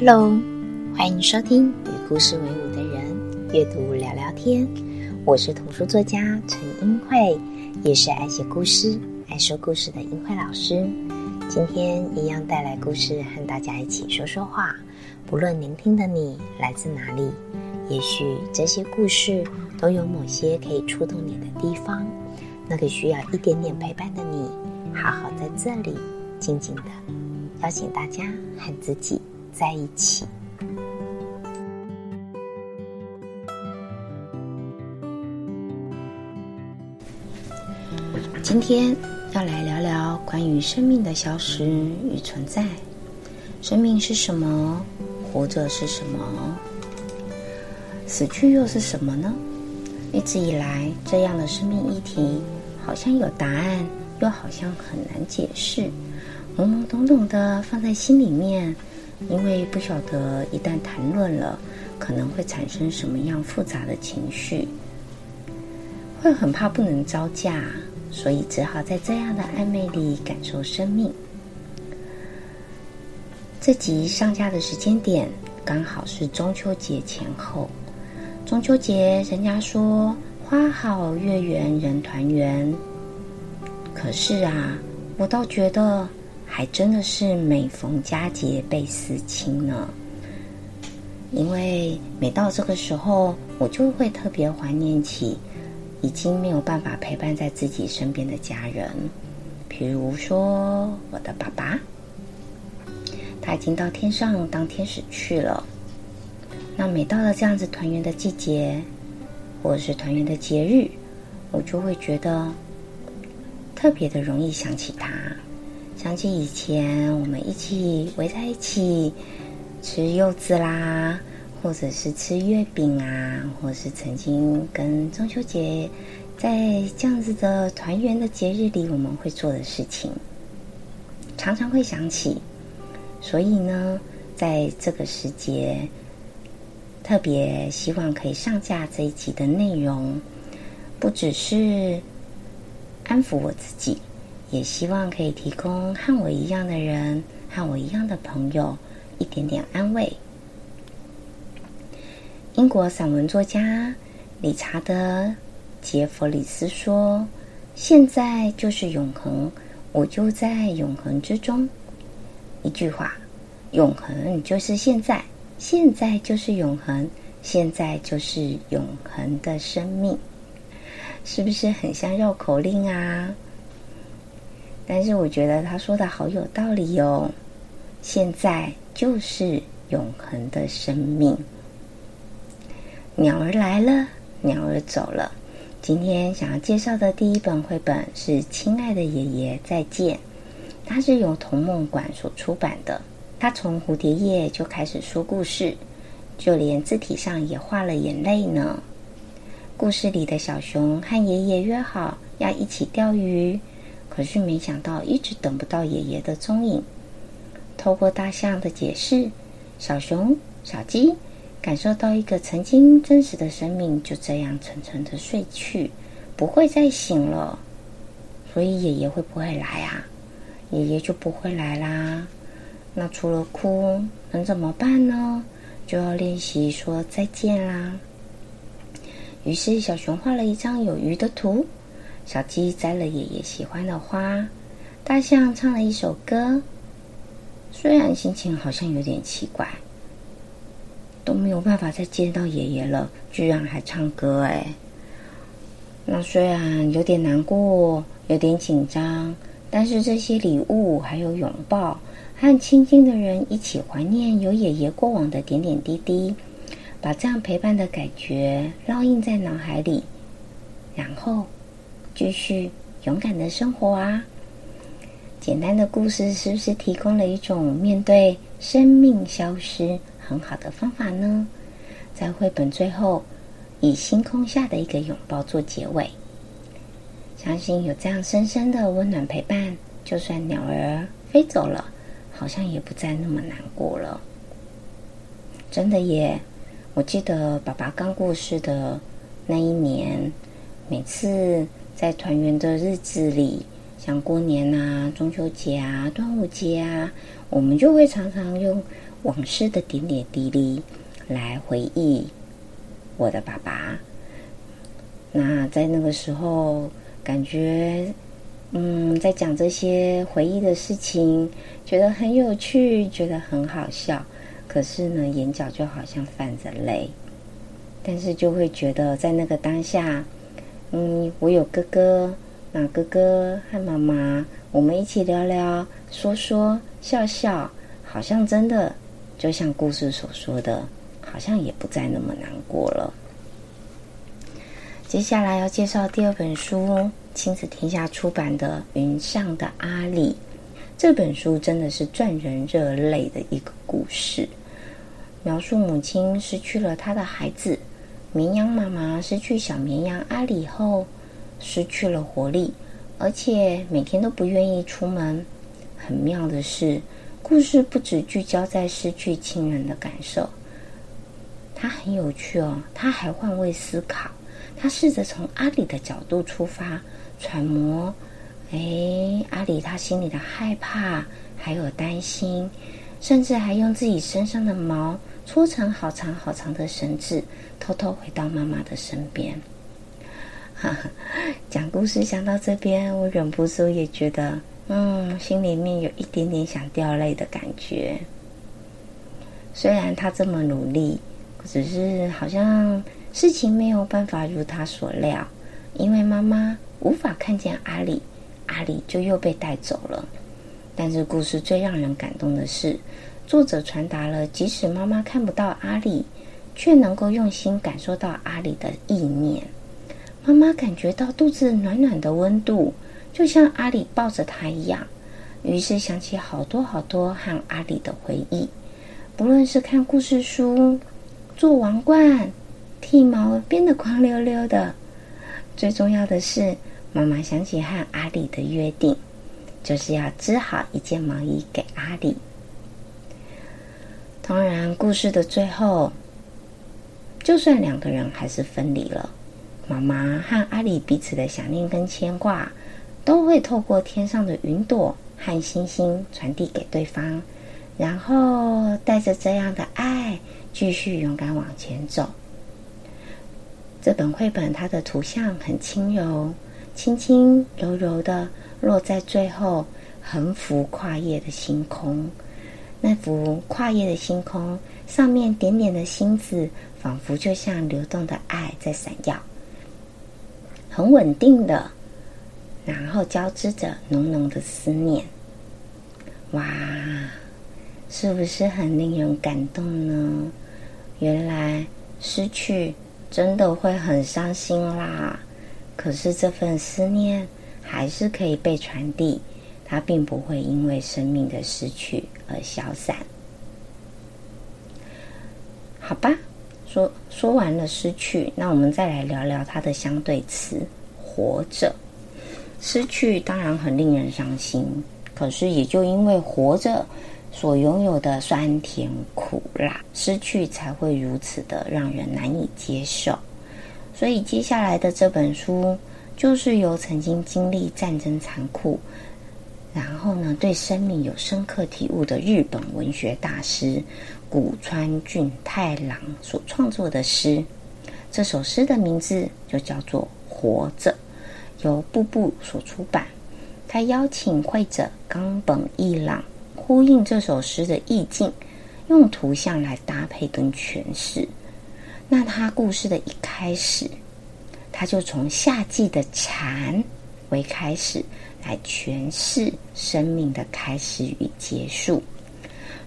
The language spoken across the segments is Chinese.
Hello，欢迎收听与故事为伍的人阅读聊聊天。我是童书作家陈英慧，也是爱写故事、爱说故事的英慧老师。今天一样带来故事，和大家一起说说话。不论聆听的你来自哪里，也许这些故事都有某些可以触动你的地方。那个需要一点点陪伴的你，好好在这里静静的邀请大家和自己。在一起。今天要来聊聊关于生命的消失与存在。生命是什么？活着是什么？死去又是什么呢？一直以来，这样的生命议题好像有答案，又好像很难解释，懵懵懂懂的放在心里面。因为不晓得一旦谈论了，可能会产生什么样复杂的情绪，会很怕不能招架，所以只好在这样的暧昧里感受生命。这集上架的时间点刚好是中秋节前后。中秋节，人家说花好月圆人团圆，可是啊，我倒觉得。还真的是每逢佳节倍思亲呢，因为每到这个时候，我就会特别怀念起已经没有办法陪伴在自己身边的家人，比如说我的爸爸，他已经到天上当天使去了。那每到了这样子团圆的季节，或者是团圆的节日，我就会觉得特别的容易想起他。想起以前我们一起围在一起吃柚子啦，或者是吃月饼啊，或是曾经跟中秋节在这样子的团圆的节日里我们会做的事情，常常会想起。所以呢，在这个时节，特别希望可以上架这一集的内容，不只是安抚我自己。也希望可以提供和我一样的人，和我一样的朋友一点点安慰。英国散文作家理查德·杰弗里斯说：“现在就是永恒，我就在永恒之中。”一句话，永恒就是现在，现在就是永恒，现在就是永恒的生命，是不是很像绕口令啊？但是我觉得他说的好有道理哟。现在就是永恒的生命。鸟儿来了，鸟儿走了。今天想要介绍的第一本绘本是《亲爱的爷爷再见》，它是由童梦馆所出版的。它从蝴蝶叶就开始说故事，就连字体上也画了眼泪呢。故事里的小熊和爷爷约好要一起钓鱼。可是没想到，一直等不到爷爷的踪影。透过大象的解释，小熊、小鸡感受到一个曾经真实的生命就这样沉沉的睡去，不会再醒了。所以爷爷会不会来啊？爷爷就不会来啦。那除了哭，能怎么办呢？就要练习说再见啦。于是小熊画了一张有鱼的图。小鸡摘了爷爷喜欢的花，大象唱了一首歌。虽然心情好像有点奇怪，都没有办法再见到爷爷了，居然还唱歌哎！那虽然有点难过，有点紧张，但是这些礼物还有拥抱，和亲近的人一起怀念有爷爷过往的点点滴滴，把这样陪伴的感觉烙印在脑海里，然后。继续勇敢的生活啊！简单的故事是不是提供了一种面对生命消失很好的方法呢？在绘本最后，以星空下的一个拥抱做结尾，相信有这样深深的温暖陪伴，就算鸟儿飞走了，好像也不再那么难过了。真的耶！我记得爸爸刚过世的那一年，每次。在团圆的日子里，像过年啊、中秋节啊、端午节啊，我们就会常常用往事的点点滴滴来回忆我的爸爸。那在那个时候，感觉嗯，在讲这些回忆的事情，觉得很有趣，觉得很好笑。可是呢，眼角就好像泛着泪，但是就会觉得在那个当下，嗯，我有哥哥，那哥哥和妈妈，我们一起聊聊、说说、笑笑，好像真的就像故事所说的，好像也不再那么难过了。接下来要介绍第二本书，亲子天下出版的《云上的阿里》。这本书真的是赚人热泪的一个故事，描述母亲失去了她的孩子，绵羊妈妈失去小绵羊阿里后，失去了活力，而且每天都不愿意出门。很妙的是，故事不只聚焦在失去亲人的感受，它很有趣哦，它还换位思考，它试着从阿里的角度出发，揣摩。哎，阿里他心里的害怕，还有担心，甚至还用自己身上的毛搓成好长好长的绳子，偷偷回到妈妈的身边。讲故事讲到这边，我忍不住也觉得，嗯，心里面有一点点想掉泪的感觉。虽然他这么努力，只是好像事情没有办法如他所料，因为妈妈无法看见阿里。阿里就又被带走了，但是故事最让人感动的是，作者传达了即使妈妈看不到阿里，却能够用心感受到阿里的意念。妈妈感觉到肚子暖暖的温度，就像阿里抱着她一样。于是想起好多好多和阿里的回忆，不论是看故事书、做王冠、剃毛变得光溜溜的，最重要的是。妈妈想起和阿里的约定，就是要织好一件毛衣给阿里。当然，故事的最后，就算两个人还是分离了，妈妈和阿里彼此的想念跟牵挂，都会透过天上的云朵和星星传递给对方，然后带着这样的爱，继续勇敢往前走。这本绘本，它的图像很轻柔。轻轻柔柔的落在最后横幅跨页的星空，那幅跨页的星空上面点点的星子，仿佛就像流动的爱在闪耀，很稳定的，然后交织着浓浓的思念。哇，是不是很令人感动呢？原来失去真的会很伤心啦。可是这份思念还是可以被传递，它并不会因为生命的失去而消散。好吧，说说完了失去，那我们再来聊聊它的相对词“活着”。失去当然很令人伤心，可是也就因为活着所拥有的酸甜苦辣，失去才会如此的让人难以接受。所以接下来的这本书，就是由曾经经历战争残酷，然后呢对生命有深刻体悟的日本文学大师古川俊太郎所创作的诗。这首诗的名字就叫做《活着》，由步步所出版。他邀请会者冈本一朗呼应这首诗的意境，用图像来搭配跟诠释。那他故事的一开始，他就从夏季的蝉为开始，来诠释生命的开始与结束。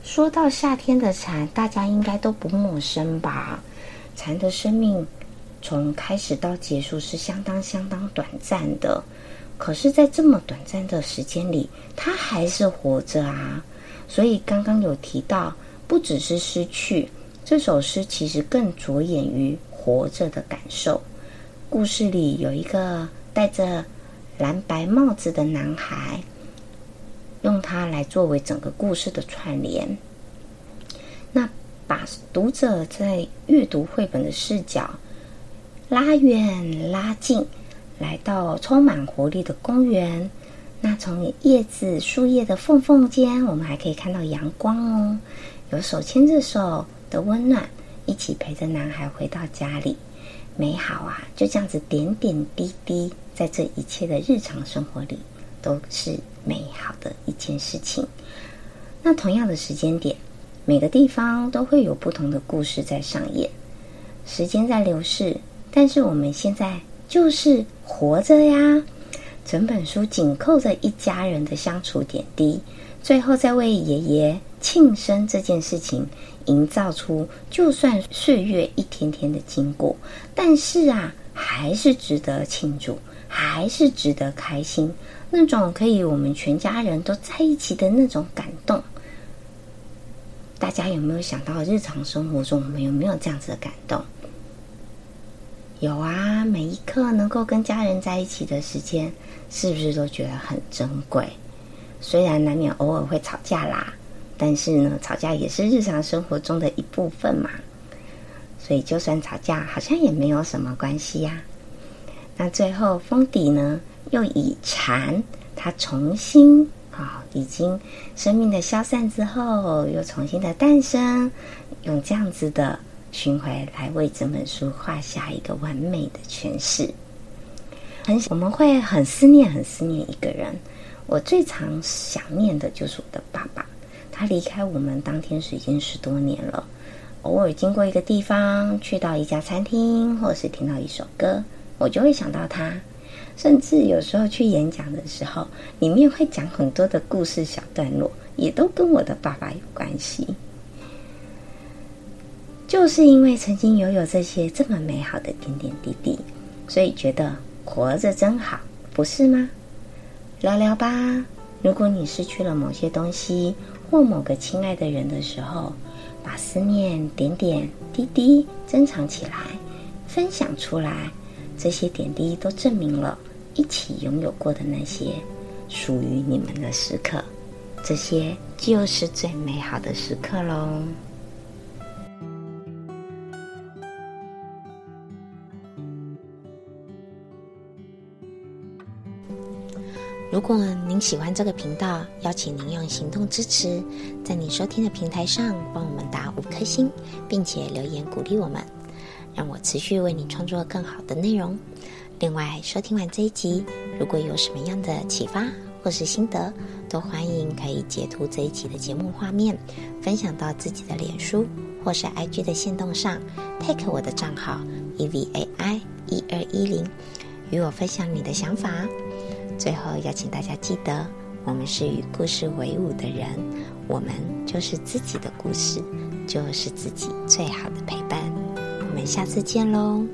说到夏天的蝉，大家应该都不陌生吧？蝉的生命从开始到结束是相当相当短暂的，可是，在这么短暂的时间里，它还是活着啊！所以刚刚有提到，不只是失去。这首诗其实更着眼于活着的感受。故事里有一个带着蓝白帽子的男孩，用它来作为整个故事的串联。那把读者在阅读绘本的视角拉远拉近，来到充满活力的公园。那从叶子树叶的缝缝间，我们还可以看到阳光哦。有手牵着手的温暖，一起陪着男孩回到家里，美好啊！就这样子点点滴滴，在这一切的日常生活里，都是美好的一件事情。那同样的时间点，每个地方都会有不同的故事在上演。时间在流逝，但是我们现在就是活着呀。整本书紧扣着一家人的相处点滴，最后再为爷爷庆生这件事情营造出，就算岁月一天天的经过，但是啊，还是值得庆祝，还是值得开心。那种可以我们全家人都在一起的那种感动，大家有没有想到日常生活中我们有没有这样子的感动？有啊，每一刻能够跟家人在一起的时间，是不是都觉得很珍贵？虽然难免偶尔会吵架啦，但是呢，吵架也是日常生活中的一部分嘛。所以就算吵架，好像也没有什么关系呀。那最后封底呢，又以蝉，它重新啊，已经生命的消散之后，又重新的诞生，用这样子的。循环来为这本书画下一个完美的诠释。很，我们会很思念，很思念一个人。我最常想念的就是我的爸爸。他离开我们当天是已经十多年了。偶尔经过一个地方，去到一家餐厅，或者是听到一首歌，我就会想到他。甚至有时候去演讲的时候，里面会讲很多的故事小段落，也都跟我的爸爸有关系。就是因为曾经拥有这些这么美好的点点滴滴，所以觉得活着真好，不是吗？聊聊吧。如果你失去了某些东西或某个亲爱的人的时候，把思念点点滴滴珍藏起来，分享出来。这些点滴都证明了一起拥有过的那些属于你们的时刻，这些就是最美好的时刻喽。如果您喜欢这个频道，邀请您用行动支持，在你收听的平台上帮我们打五颗星，并且留言鼓励我们，让我持续为你创作更好的内容。另外，收听完这一集，如果有什么样的启发或是心得，都欢迎可以截图这一集的节目画面，分享到自己的脸书或是 IG 的线动上，take 我的账号 evai 一二一零，与我分享你的想法。最后邀请大家记得，我们是与故事为伍的人，我们就是自己的故事，就是自己最好的陪伴。下次见喽。